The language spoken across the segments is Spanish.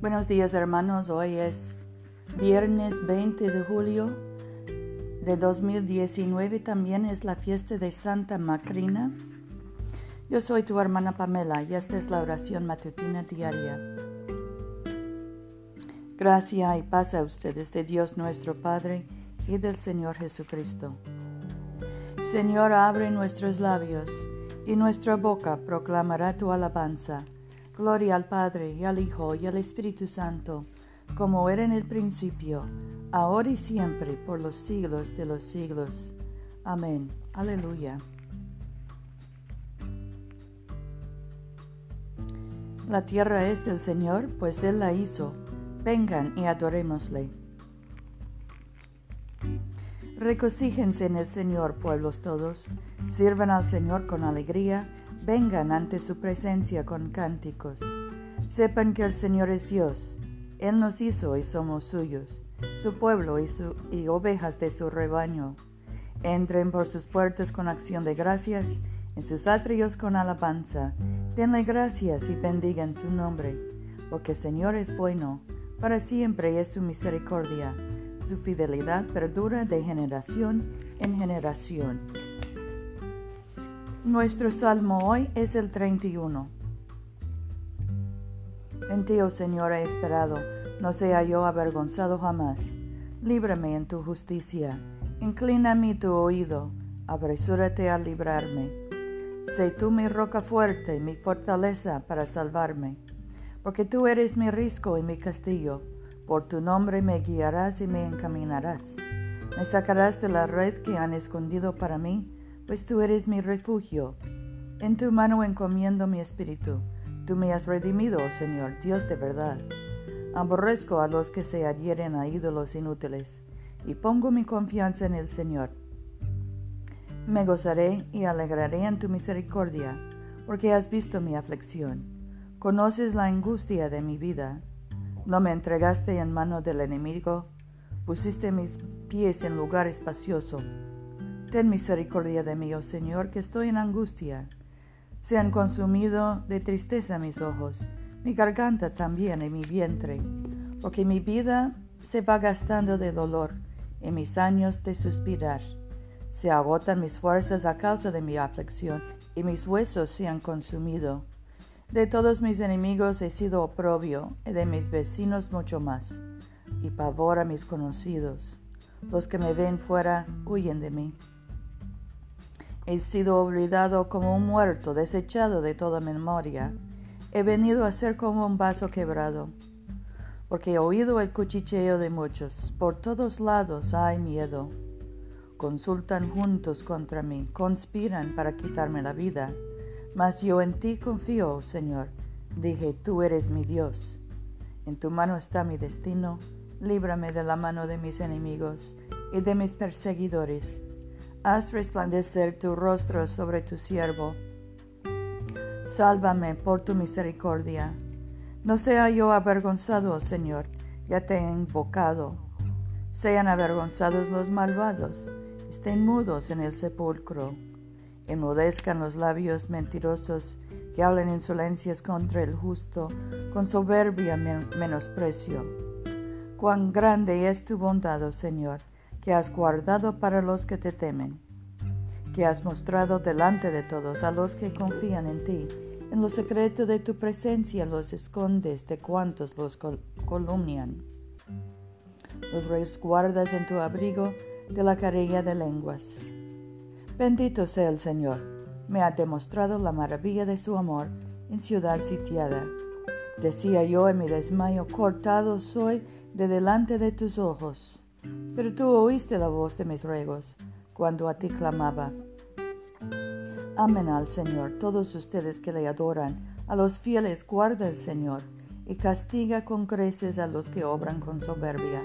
Buenos días hermanos, hoy es viernes 20 de julio de 2019, también es la fiesta de Santa Macrina. Yo soy tu hermana Pamela y esta es la oración matutina diaria. Gracia y paz a ustedes de Dios nuestro Padre y del Señor Jesucristo. Señor, abre nuestros labios y nuestra boca proclamará tu alabanza. Gloria al Padre y al Hijo y al Espíritu Santo, como era en el principio, ahora y siempre, por los siglos de los siglos. Amén. Aleluya. La tierra es del Señor, pues Él la hizo. Vengan y adorémosle. Recocíjense en el Señor, pueblos todos. Sirvan al Señor con alegría vengan ante su presencia con cánticos. Sepan que el Señor es Dios. Él nos hizo y somos suyos, su pueblo y, ovejas de su rebaño. Entren por sus puertas con acción de gracias, en sus atrios con alabanza. Denle gracias y bendigan su nombre, porque Señor es bueno, para siempre es su misericordia. Su fidelidad perdura de generación en generación. Nuestro salmo hoy es el 31. En ti, oh Señor, he esperado, no sea yo avergonzado jamás. Líbrame en tu justicia, inclina mí tu oído, apresúrate a librarme. Sé tú mi roca fuerte, mi fortaleza para salvarme, porque tú eres mi risco y mi castillo. Por tu nombre me guiarás y me encaminarás. Me sacarás de la red que han escondido para mí pues tú eres mi refugio. En tu mano encomiendo mi espíritu. Tú me has redimido, oh Señor, Dios de verdad. Aborrezco a los que se adhieren a ídolos inútiles, y pongo mi confianza en el Señor. Me gozaré y alegraré en tu misericordia, porque has visto mi aflicción. Conoces la angustia de mi vida. No me entregaste en mano del enemigo, pusiste mis pies en lugar espacioso Ten misericordia de mí, oh Señor, que estoy en angustia. Se han consumido de tristeza mis ojos, mi garganta también y mi vientre, porque mi vida se va gastando de dolor y mis años de suspirar. Se agotan mis fuerzas a causa de mi aflicción y mis huesos se han consumido. De todos mis enemigos he sido oprobio y de mis vecinos mucho más, y pavor a mis conocidos. Los que me ven fuera huyen de mí. He sido olvidado como un muerto, desechado de toda memoria. He venido a ser como un vaso quebrado, porque he oído el cuchicheo de muchos. Por todos lados hay miedo. Consultan juntos contra mí, conspiran para quitarme la vida. Mas yo en ti confío, oh Señor. Dije, tú eres mi Dios. En tu mano está mi destino. Líbrame de la mano de mis enemigos y de mis perseguidores haz resplandecer tu rostro sobre tu siervo. Sálvame por tu misericordia. No sea yo avergonzado, Señor, ya te he invocado. Sean avergonzados los malvados, estén mudos en el sepulcro. Enmudezcan los labios mentirosos que hablen insolencias contra el justo, con soberbia menosprecio. Cuán grande es tu bondad, oh Señor que has guardado para los que te temen, que has mostrado delante de todos a los que confían en ti. En lo secreto de tu presencia los escondes de cuantos los columnian. Los resguardas en tu abrigo de la carilla de lenguas. Bendito sea el Señor, me ha demostrado la maravilla de su amor en ciudad sitiada. Decía yo en mi desmayo, cortado soy de delante de tus ojos. Pero tú oíste la voz de mis ruegos cuando a ti clamaba. Amen al Señor, todos ustedes que le adoran, a los fieles guarda el Señor, y castiga con creces a los que obran con soberbia.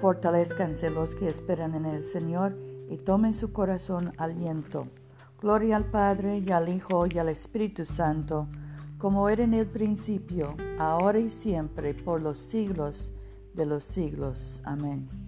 Fortalezcanse los que esperan en el Señor, y tomen su corazón aliento. Gloria al Padre, y al Hijo, y al Espíritu Santo, como era en el principio, ahora y siempre, por los siglos de los siglos. Amén.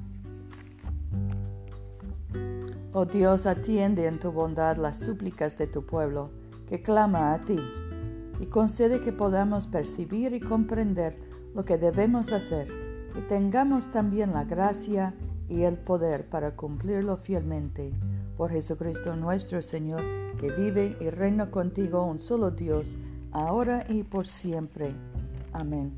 Oh Dios, atiende en tu bondad las súplicas de tu pueblo, que clama a ti y concede que podamos percibir y comprender lo que debemos hacer y tengamos también la gracia y el poder para cumplirlo fielmente. Por Jesucristo nuestro Señor, que vive y reina contigo un solo Dios, ahora y por siempre. Amén.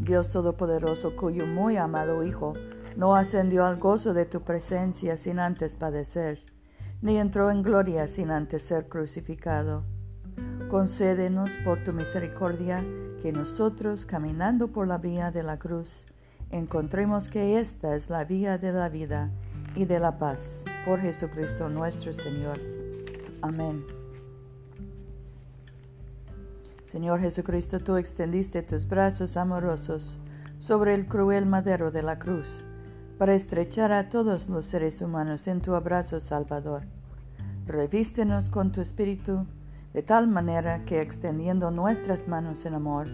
Dios Todopoderoso, cuyo muy amado Hijo no ascendió al gozo de tu presencia sin antes padecer, ni entró en gloria sin antes ser crucificado Concédenos por tu misericordia que nosotros, caminando por la vía de la cruz, encontremos que esta es la vía de la vida y de la paz. Por Jesucristo nuestro Señor. Amén. Señor Jesucristo, tú extendiste tus brazos amorosos sobre el cruel madero de la cruz, para estrechar a todos los seres humanos en tu abrazo salvador. Revístenos con tu espíritu de tal manera que extendiendo nuestras manos en amor,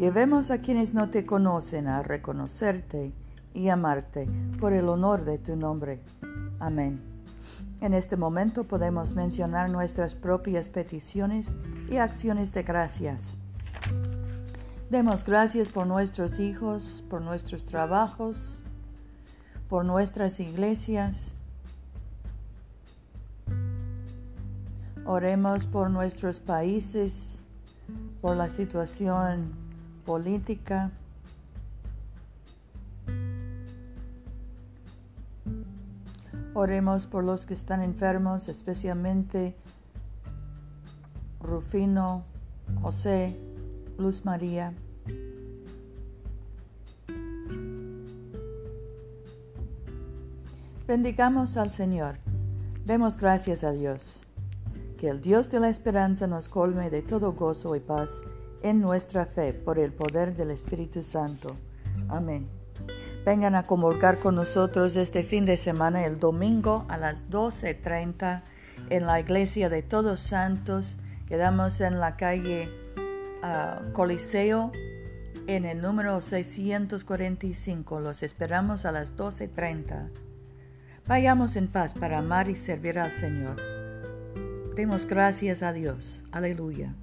llevemos a quienes no te conocen a reconocerte y amarte por el honor de tu nombre. Amén. En este momento podemos mencionar nuestras propias peticiones y acciones de gracias. Demos gracias por nuestros hijos, por nuestros trabajos, por nuestras iglesias, Oremos por nuestros países, por la situación política. Oremos por los que están enfermos, especialmente Rufino, José, Luz María. Bendigamos al Señor. Demos gracias a Dios. Que el Dios de la esperanza nos colme de todo gozo y paz en nuestra fe por el poder del Espíritu Santo. Amén. Vengan a comulgar con nosotros este fin de semana, el domingo a las 12.30 en la iglesia de Todos Santos. Quedamos en la calle ah, Coliseo en el número 645. Los esperamos a las 12.30. Vayamos en paz para amar y servir al Señor. Demos gracias a Dios. Aleluya.